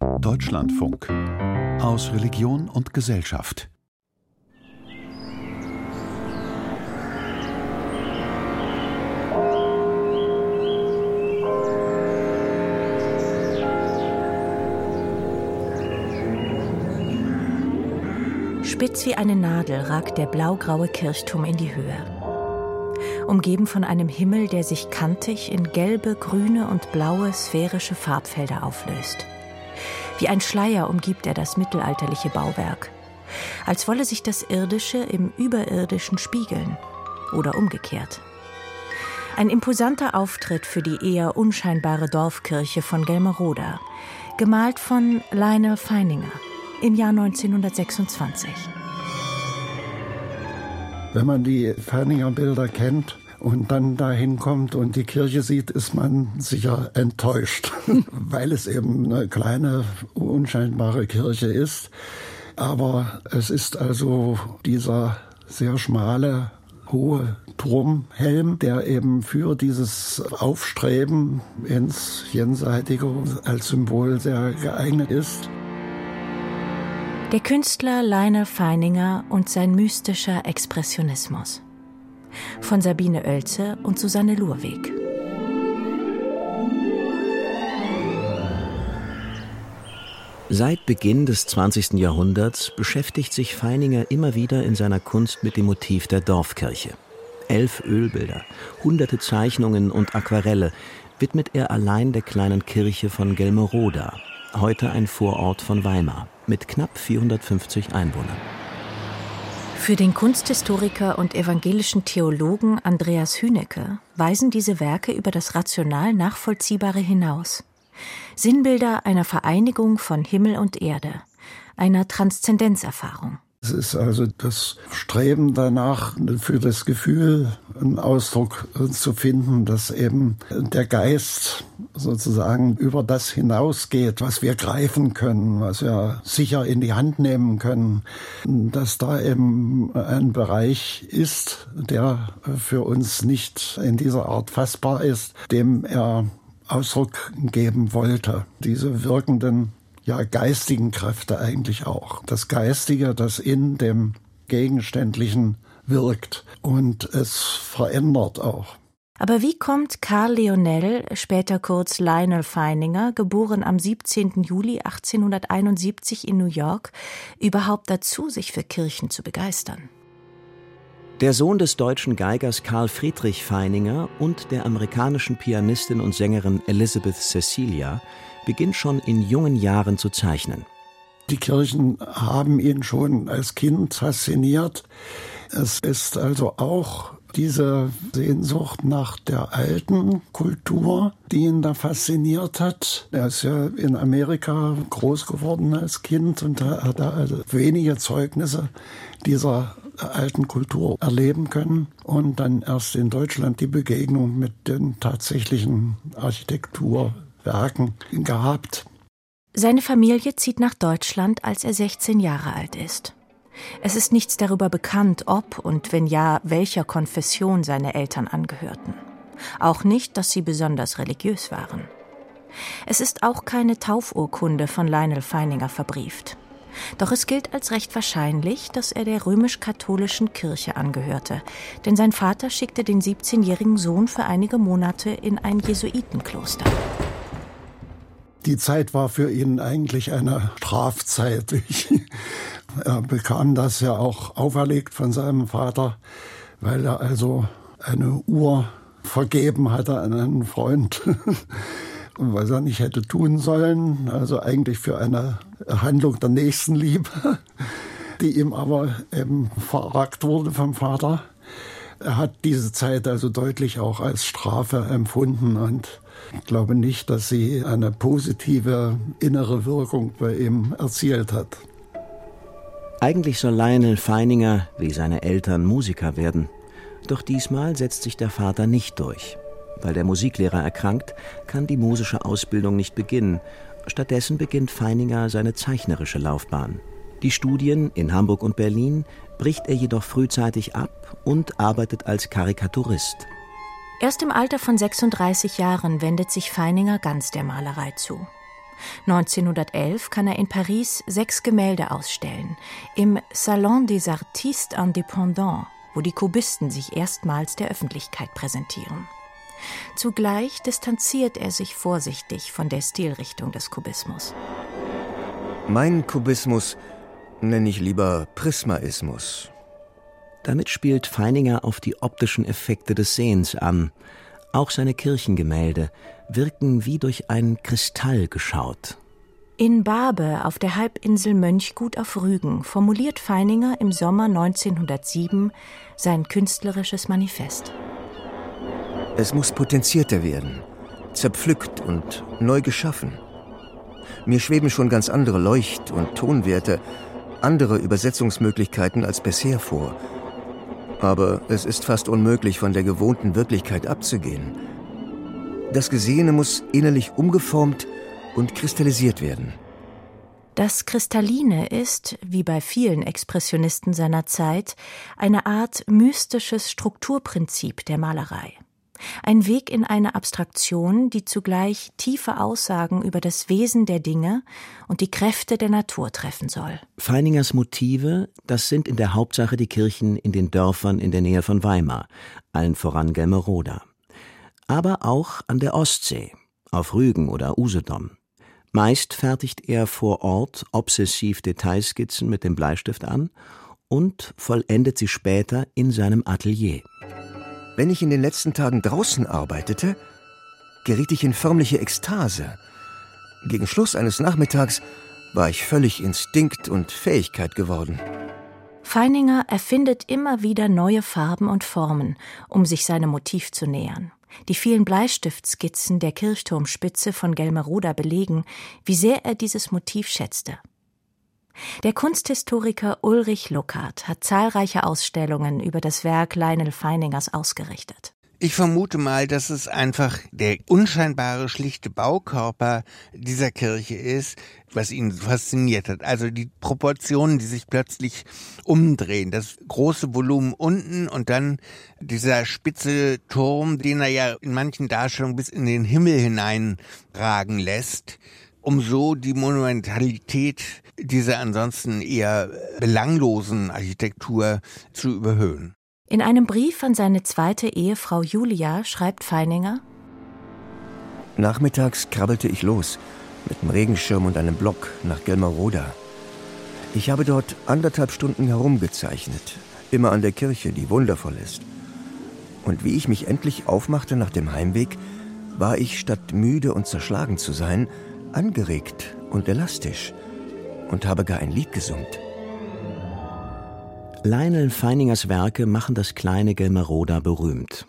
Deutschlandfunk aus Religion und Gesellschaft. Spitz wie eine Nadel ragt der blaugraue Kirchturm in die Höhe. Umgeben von einem Himmel, der sich kantig in gelbe, grüne und blaue sphärische Farbfelder auflöst. Wie ein Schleier umgibt er das mittelalterliche Bauwerk, als wolle sich das Irdische im Überirdischen spiegeln oder umgekehrt. Ein imposanter Auftritt für die eher unscheinbare Dorfkirche von Gelmeroda, gemalt von Lionel Feininger im Jahr 1926. Wenn man die Ferninger Bilder kennt und dann dahin kommt und die Kirche sieht, ist man sicher enttäuscht, weil es eben eine kleine, unscheinbare Kirche ist. Aber es ist also dieser sehr schmale, hohe Turmhelm, der eben für dieses Aufstreben ins Jenseitige als Symbol sehr geeignet ist. Der Künstler Lionel Feininger und sein mystischer Expressionismus. Von Sabine Oelze und Susanne Lurweg. Seit Beginn des 20. Jahrhunderts beschäftigt sich Feininger immer wieder in seiner Kunst mit dem Motiv der Dorfkirche. Elf Ölbilder, hunderte Zeichnungen und Aquarelle widmet er allein der kleinen Kirche von Gelmeroda, heute ein Vorort von Weimar mit knapp 450 Einwohnern. Für den Kunsthistoriker und evangelischen Theologen Andreas Hünecke weisen diese Werke über das rational Nachvollziehbare hinaus. Sinnbilder einer Vereinigung von Himmel und Erde, einer Transzendenzerfahrung. Es ist also das Streben danach, für das Gefühl einen Ausdruck zu finden, dass eben der Geist sozusagen über das hinausgeht, was wir greifen können, was wir sicher in die Hand nehmen können, dass da eben ein Bereich ist, der für uns nicht in dieser Art fassbar ist, dem er Ausdruck geben wollte. Diese wirkenden ja geistigen Kräfte eigentlich auch. Das Geistige, das in dem Gegenständlichen wirkt und es verändert auch. Aber wie kommt Karl Leonel, später kurz Lionel Feininger, geboren am 17. Juli 1871 in New York, überhaupt dazu, sich für Kirchen zu begeistern? Der Sohn des deutschen Geigers Karl Friedrich Feininger und der amerikanischen Pianistin und Sängerin Elizabeth Cecilia beginnt schon in jungen Jahren zu zeichnen. Die Kirchen haben ihn schon als Kind fasziniert. Es ist also auch diese Sehnsucht nach der alten Kultur, die ihn da fasziniert hat. Er ist ja in Amerika groß geworden als Kind und hat da also wenige Zeugnisse dieser alten Kultur erleben können und dann erst in Deutschland die Begegnung mit den tatsächlichen Architektur Werken gehabt. Seine Familie zieht nach Deutschland, als er 16 Jahre alt ist. Es ist nichts darüber bekannt, ob und wenn ja, welcher Konfession seine Eltern angehörten. Auch nicht, dass sie besonders religiös waren. Es ist auch keine Taufurkunde von Lionel Feininger verbrieft. Doch es gilt als recht wahrscheinlich, dass er der römisch-katholischen Kirche angehörte, denn sein Vater schickte den 17-jährigen Sohn für einige Monate in ein Jesuitenkloster. Die Zeit war für ihn eigentlich eine Strafzeit. er bekam das ja auch auferlegt von seinem Vater, weil er also eine Uhr vergeben hatte an einen Freund, was er nicht hätte tun sollen. Also eigentlich für eine Handlung der Nächstenliebe, die ihm aber eben verragt wurde vom Vater. Er hat diese Zeit also deutlich auch als Strafe empfunden und ich glaube nicht, dass sie eine positive innere Wirkung bei ihm erzielt hat. Eigentlich soll Lionel Feininger, wie seine Eltern, Musiker werden. Doch diesmal setzt sich der Vater nicht durch. Weil der Musiklehrer erkrankt, kann die musische Ausbildung nicht beginnen. Stattdessen beginnt Feininger seine zeichnerische Laufbahn. Die Studien in Hamburg und Berlin bricht er jedoch frühzeitig ab und arbeitet als Karikaturist. Erst im Alter von 36 Jahren wendet sich Feininger ganz der Malerei zu. 1911 kann er in Paris sechs Gemälde ausstellen, im Salon des Artistes Indépendants, wo die Kubisten sich erstmals der Öffentlichkeit präsentieren. Zugleich distanziert er sich vorsichtig von der Stilrichtung des Kubismus. Mein Kubismus nenne ich lieber Prismaismus. Damit spielt Feininger auf die optischen Effekte des Sehens an. Auch seine Kirchengemälde wirken wie durch ein Kristall geschaut. In Barbe auf der Halbinsel Mönchgut auf Rügen formuliert Feininger im Sommer 1907 sein künstlerisches Manifest. Es muss potenzierter werden, zerpflückt und neu geschaffen. Mir schweben schon ganz andere Leucht- und Tonwerte, andere Übersetzungsmöglichkeiten als bisher vor. Aber es ist fast unmöglich, von der gewohnten Wirklichkeit abzugehen. Das Gesehene muss innerlich umgeformt und kristallisiert werden. Das Kristalline ist, wie bei vielen Expressionisten seiner Zeit, eine Art mystisches Strukturprinzip der Malerei. Ein Weg in eine Abstraktion, die zugleich tiefe Aussagen über das Wesen der Dinge und die Kräfte der Natur treffen soll. Feiningers Motive, das sind in der Hauptsache die Kirchen in den Dörfern in der Nähe von Weimar, allen voran Gelmeroda. Aber auch an der Ostsee, auf Rügen oder Usedom. Meist fertigt er vor Ort obsessiv Detailskizzen mit dem Bleistift an und vollendet sie später in seinem Atelier. Wenn ich in den letzten Tagen draußen arbeitete, geriet ich in förmliche Ekstase. Gegen Schluss eines Nachmittags war ich völlig Instinkt und Fähigkeit geworden. Feininger erfindet immer wieder neue Farben und Formen, um sich seinem Motiv zu nähern. Die vielen Bleistiftskizzen der Kirchturmspitze von Gelmeroda belegen, wie sehr er dieses Motiv schätzte. Der Kunsthistoriker Ulrich Luckert hat zahlreiche Ausstellungen über das Werk Lionel Feiningers ausgerichtet. Ich vermute mal, dass es einfach der unscheinbare, schlichte Baukörper dieser Kirche ist, was ihn fasziniert hat. Also die Proportionen, die sich plötzlich umdrehen. Das große Volumen unten und dann dieser spitze Turm, den er ja in manchen Darstellungen bis in den Himmel hineinragen lässt um so die Monumentalität dieser ansonsten eher belanglosen Architektur zu überhöhen. In einem Brief an seine zweite Ehefrau Julia schreibt Feininger Nachmittags krabbelte ich los, mit dem Regenschirm und einem Block nach Gelmeroda. Ich habe dort anderthalb Stunden herumgezeichnet, immer an der Kirche, die wundervoll ist. Und wie ich mich endlich aufmachte nach dem Heimweg, war ich, statt müde und zerschlagen zu sein, angeregt und elastisch und habe gar ein Lied gesummt. Lionel Feiningers Werke machen das kleine Gelmeroda berühmt.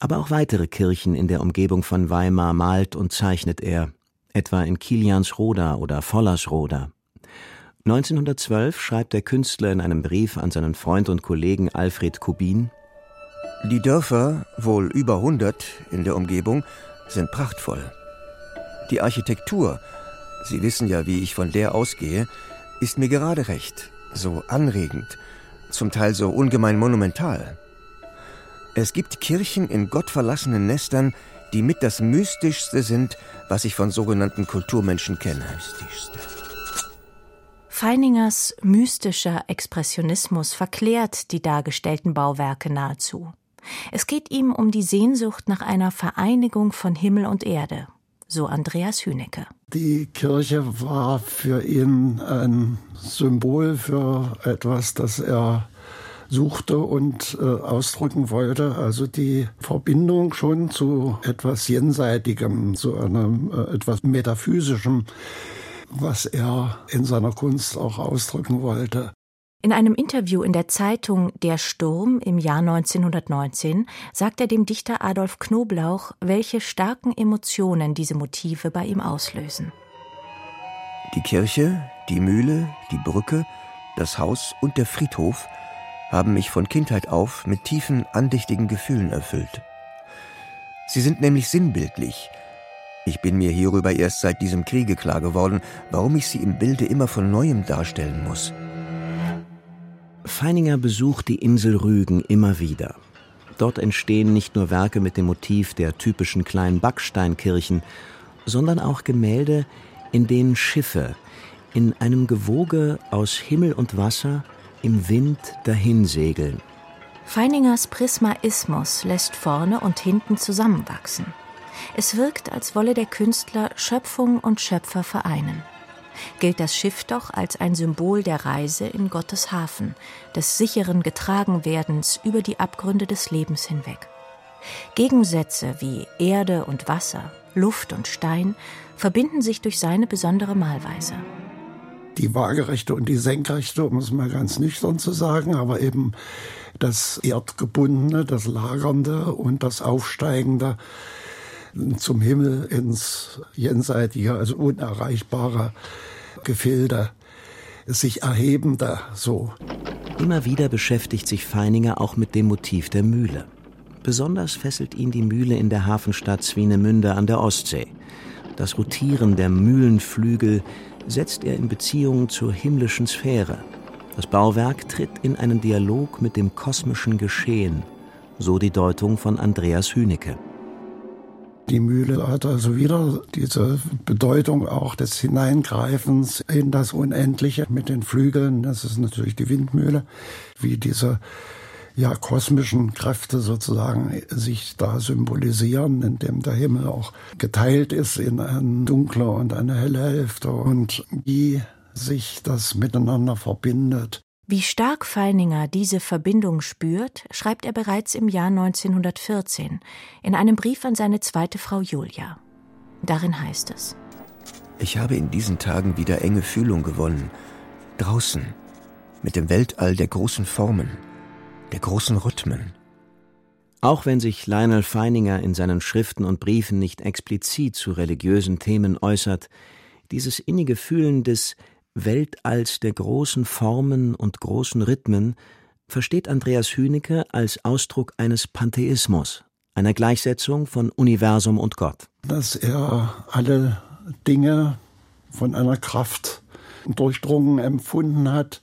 Aber auch weitere Kirchen in der Umgebung von Weimar malt und zeichnet er, etwa in Kiliansroda oder Vollersroda. 1912 schreibt der Künstler in einem Brief an seinen Freund und Kollegen Alfred Kubin Die Dörfer, wohl über 100 in der Umgebung, sind prachtvoll. Die Architektur, Sie wissen ja, wie ich von der ausgehe, ist mir gerade recht, so anregend, zum Teil so ungemein monumental. Es gibt Kirchen in gottverlassenen Nestern, die mit das Mystischste sind, was ich von sogenannten Kulturmenschen kenne. Feiningers mystischer Expressionismus verklärt die dargestellten Bauwerke nahezu. Es geht ihm um die Sehnsucht nach einer Vereinigung von Himmel und Erde, so Andreas Hünecke. Die Kirche war für ihn ein Symbol für etwas, das er suchte und äh, ausdrücken wollte. Also die Verbindung schon zu etwas Jenseitigem, zu einem äh, etwas Metaphysischem, was er in seiner Kunst auch ausdrücken wollte. In einem Interview in der Zeitung Der Sturm im Jahr 1919 sagt er dem Dichter Adolf Knoblauch, welche starken Emotionen diese Motive bei ihm auslösen. Die Kirche, die Mühle, die Brücke, das Haus und der Friedhof haben mich von Kindheit auf mit tiefen, andächtigen Gefühlen erfüllt. Sie sind nämlich sinnbildlich. Ich bin mir hierüber erst seit diesem Kriege klar geworden, warum ich sie im Bilde immer von neuem darstellen muss. Feininger besucht die Insel Rügen immer wieder. Dort entstehen nicht nur Werke mit dem Motiv der typischen kleinen Backsteinkirchen, sondern auch Gemälde, in denen Schiffe in einem Gewoge aus Himmel und Wasser im Wind dahinsegeln. Feiningers Prismaismus lässt vorne und hinten zusammenwachsen. Es wirkt, als wolle der Künstler Schöpfung und Schöpfer vereinen. Gilt das Schiff doch als ein Symbol der Reise in Gottes Hafen, des sicheren Getragenwerdens über die Abgründe des Lebens hinweg. Gegensätze wie Erde und Wasser, Luft und Stein verbinden sich durch seine besondere Malweise die waagerechte und die senkrechte, um es mal ganz nüchtern zu sagen, aber eben das erdgebundene, das lagernde und das aufsteigende zum Himmel ins jenseitige, also unerreichbare Gefilde, sich erhebende so. Immer wieder beschäftigt sich Feininger auch mit dem Motiv der Mühle. Besonders fesselt ihn die Mühle in der Hafenstadt Swinemünde an der Ostsee. Das Rotieren der Mühlenflügel, setzt er in Beziehung zur himmlischen Sphäre. Das Bauwerk tritt in einen Dialog mit dem kosmischen Geschehen, so die Deutung von Andreas Hünecke. Die Mühle hat also wieder diese Bedeutung auch des Hineingreifens in das Unendliche mit den Flügeln. Das ist natürlich die Windmühle, wie diese ja, kosmischen Kräfte sozusagen sich da symbolisieren, indem der Himmel auch geteilt ist in eine dunkle und eine helle Hälfte und wie sich das miteinander verbindet. Wie stark Feininger diese Verbindung spürt, schreibt er bereits im Jahr 1914 in einem Brief an seine zweite Frau Julia. Darin heißt es: Ich habe in diesen Tagen wieder enge Fühlung gewonnen. Draußen, mit dem Weltall der großen Formen der großen Rhythmen. Auch wenn sich Lionel Feininger in seinen Schriften und Briefen nicht explizit zu religiösen Themen äußert, dieses innige Fühlen des Weltalls der großen Formen und großen Rhythmen versteht Andreas Hünecke als Ausdruck eines Pantheismus, einer Gleichsetzung von Universum und Gott. Dass er alle Dinge von einer Kraft durchdrungen empfunden hat,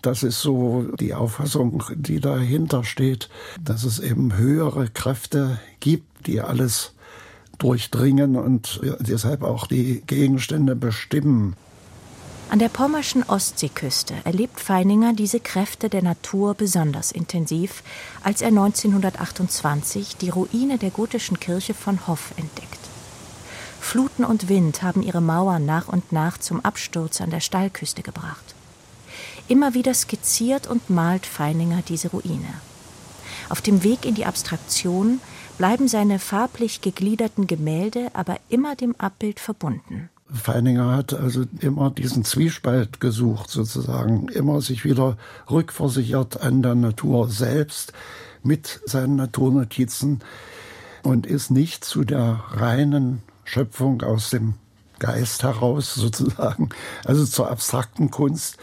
das ist so die Auffassung, die dahinter steht, dass es eben höhere Kräfte gibt, die alles durchdringen und deshalb auch die Gegenstände bestimmen. An der pommerschen Ostseeküste erlebt Feininger diese Kräfte der Natur besonders intensiv, als er 1928 die Ruine der gotischen Kirche von Hoff entdeckt. Fluten und Wind haben ihre Mauern nach und nach zum Absturz an der Steilküste gebracht. Immer wieder skizziert und malt Feininger diese Ruine. Auf dem Weg in die Abstraktion bleiben seine farblich gegliederten Gemälde aber immer dem Abbild verbunden. Feininger hat also immer diesen Zwiespalt gesucht, sozusagen, immer sich wieder rückversichert an der Natur selbst mit seinen Naturnotizen und ist nicht zu der reinen Schöpfung aus dem Geist heraus sozusagen, also zur abstrakten Kunst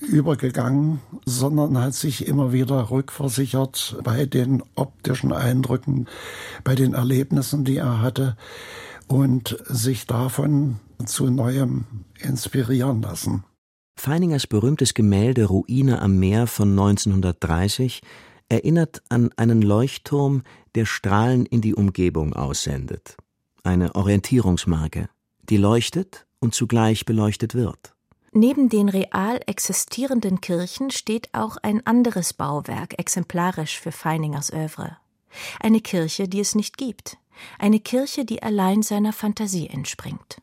übergegangen, sondern hat sich immer wieder rückversichert bei den optischen Eindrücken, bei den Erlebnissen, die er hatte und sich davon zu Neuem inspirieren lassen. Feiningers berühmtes Gemälde Ruine am Meer von 1930 erinnert an einen Leuchtturm, der Strahlen in die Umgebung aussendet. Eine Orientierungsmarke, die leuchtet und zugleich beleuchtet wird. Neben den real existierenden Kirchen steht auch ein anderes Bauwerk exemplarisch für Feiningers Övre. Eine Kirche, die es nicht gibt. Eine Kirche, die allein seiner Fantasie entspringt.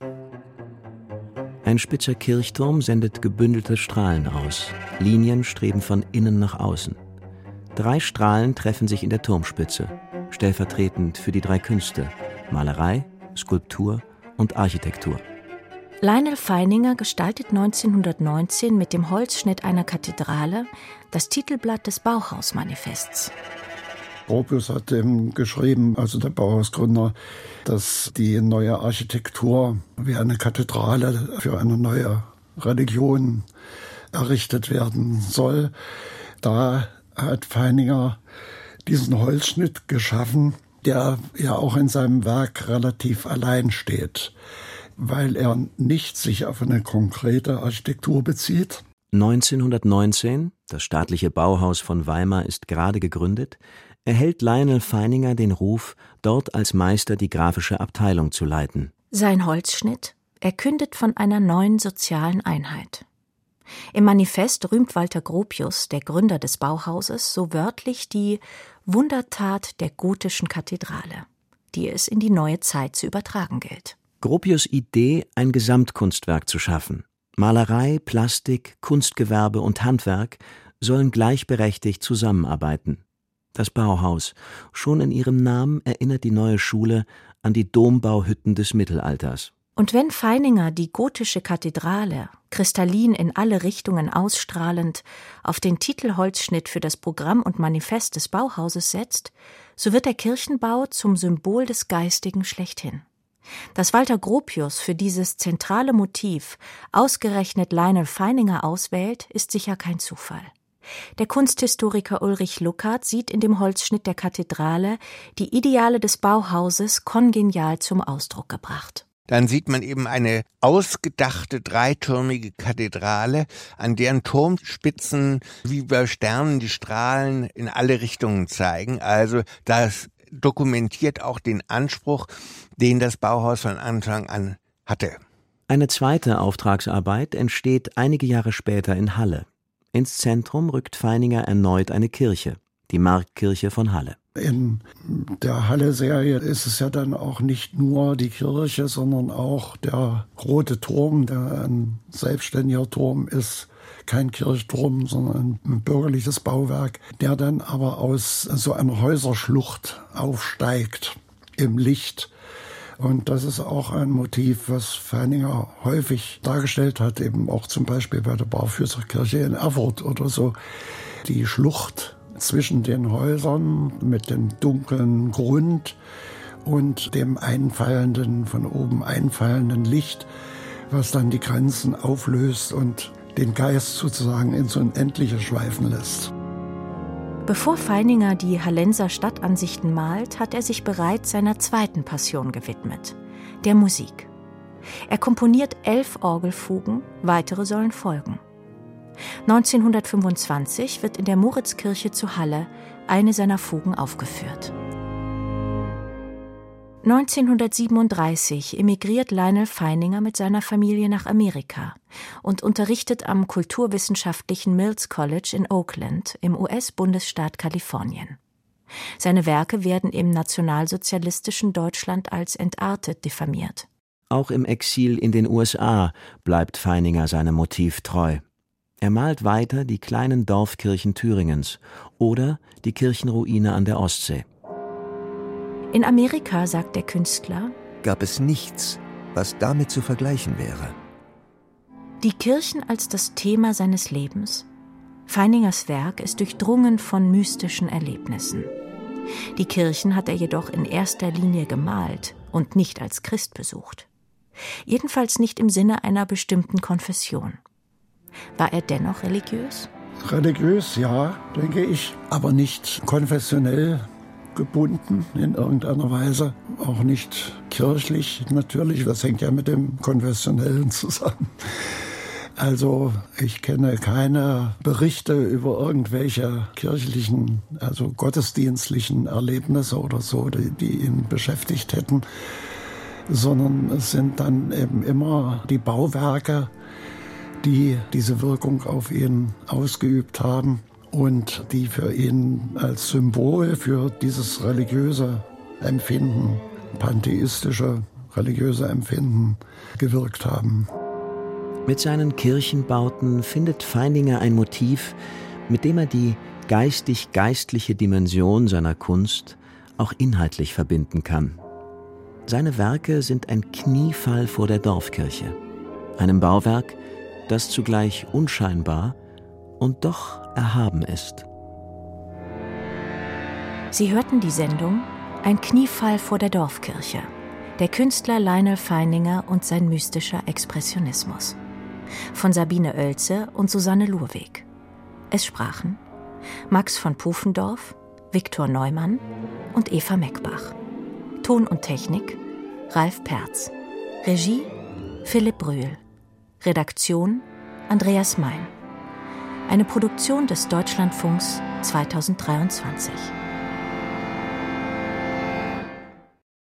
Ein spitzer Kirchturm sendet gebündelte Strahlen aus. Linien streben von innen nach außen. Drei Strahlen treffen sich in der Turmspitze, stellvertretend für die drei Künste Malerei, Skulptur und Architektur. Lionel Feininger gestaltet 1919 mit dem Holzschnitt einer Kathedrale das Titelblatt des Bauhausmanifests. Gropius hat eben geschrieben, also der Bauhausgründer, dass die neue Architektur wie eine Kathedrale für eine neue Religion errichtet werden soll. Da hat Feininger diesen Holzschnitt geschaffen, der ja auch in seinem Werk relativ allein steht weil er nicht sich auf eine konkrete Architektur bezieht. 1919, das staatliche Bauhaus von Weimar ist gerade gegründet, erhält Lionel Feininger den Ruf, dort als Meister die grafische Abteilung zu leiten. Sein Holzschnitt, Er kündet von einer neuen sozialen Einheit. Im Manifest rühmt Walter Gropius, der Gründer des Bauhauses, so wörtlich die Wundertat der gotischen Kathedrale, die es in die neue Zeit zu übertragen gilt. Gropius Idee, ein Gesamtkunstwerk zu schaffen. Malerei, Plastik, Kunstgewerbe und Handwerk sollen gleichberechtigt zusammenarbeiten. Das Bauhaus, schon in ihrem Namen erinnert die neue Schule an die Dombauhütten des Mittelalters. Und wenn Feininger die gotische Kathedrale, kristallin in alle Richtungen ausstrahlend, auf den Titelholzschnitt für das Programm und Manifest des Bauhauses setzt, so wird der Kirchenbau zum Symbol des Geistigen schlechthin. Dass Walter Gropius für dieses zentrale Motiv ausgerechnet Lionel Feininger auswählt, ist sicher kein Zufall. Der Kunsthistoriker Ulrich Luckert sieht in dem Holzschnitt der Kathedrale die Ideale des Bauhauses kongenial zum Ausdruck gebracht dann sieht man eben eine ausgedachte dreitürmige Kathedrale, an deren Turmspitzen wie bei Sternen die Strahlen in alle Richtungen zeigen. Also das dokumentiert auch den Anspruch, den das Bauhaus von Anfang an hatte. Eine zweite Auftragsarbeit entsteht einige Jahre später in Halle. Ins Zentrum rückt Feininger erneut eine Kirche, die Marktkirche von Halle. In der Halle-Serie ist es ja dann auch nicht nur die Kirche, sondern auch der rote Turm, der ein selbstständiger Turm ist, kein Kirchturm, sondern ein bürgerliches Bauwerk, der dann aber aus so einer Häuserschlucht aufsteigt im Licht. Und das ist auch ein Motiv, was Feininger häufig dargestellt hat, eben auch zum Beispiel bei der Barfüßerkirche in Erfurt oder so. Die Schlucht zwischen den Häusern mit dem dunklen Grund und dem einfallenden, von oben einfallenden Licht, was dann die Grenzen auflöst und den Geist sozusagen ins Unendliche schweifen lässt. Bevor Feininger die Hallenser Stadtansichten malt, hat er sich bereits seiner zweiten Passion gewidmet, der Musik. Er komponiert elf Orgelfugen, weitere sollen folgen. 1925 wird in der Moritzkirche zu Halle eine seiner Fugen aufgeführt. 1937 emigriert Lionel Feininger mit seiner Familie nach Amerika und unterrichtet am kulturwissenschaftlichen Mills College in Oakland im US-Bundesstaat Kalifornien. Seine Werke werden im nationalsozialistischen Deutschland als entartet diffamiert. Auch im Exil in den USA bleibt Feininger seinem Motiv treu. Er malt weiter die kleinen Dorfkirchen Thüringens oder die Kirchenruine an der Ostsee. In Amerika, sagt der Künstler, gab es nichts, was damit zu vergleichen wäre. Die Kirchen als das Thema seines Lebens. Feiningers Werk ist durchdrungen von mystischen Erlebnissen. Die Kirchen hat er jedoch in erster Linie gemalt und nicht als Christ besucht. Jedenfalls nicht im Sinne einer bestimmten Konfession. War er dennoch religiös? Religiös, ja, denke ich, aber nicht konfessionell gebunden in irgendeiner Weise, auch nicht kirchlich natürlich, das hängt ja mit dem Konfessionellen zusammen. Also ich kenne keine Berichte über irgendwelche kirchlichen, also gottesdienstlichen Erlebnisse oder so, die, die ihn beschäftigt hätten, sondern es sind dann eben immer die Bauwerke, die diese Wirkung auf ihn ausgeübt haben und die für ihn als Symbol für dieses religiöse Empfinden, pantheistische religiöse Empfinden gewirkt haben. Mit seinen Kirchenbauten findet Feininger ein Motiv, mit dem er die geistig-geistliche Dimension seiner Kunst auch inhaltlich verbinden kann. Seine Werke sind ein Kniefall vor der Dorfkirche, einem Bauwerk, das zugleich unscheinbar und doch erhaben ist. Sie hörten die Sendung Ein Kniefall vor der Dorfkirche. Der Künstler Lionel Feininger und sein mystischer Expressionismus. Von Sabine Oelze und Susanne Lurweg. Es sprachen Max von Pufendorf, Viktor Neumann und Eva Meckbach. Ton und Technik Ralf Perz. Regie Philipp Brühl. Redaktion Andreas Mein. Eine Produktion des Deutschlandfunks 2023.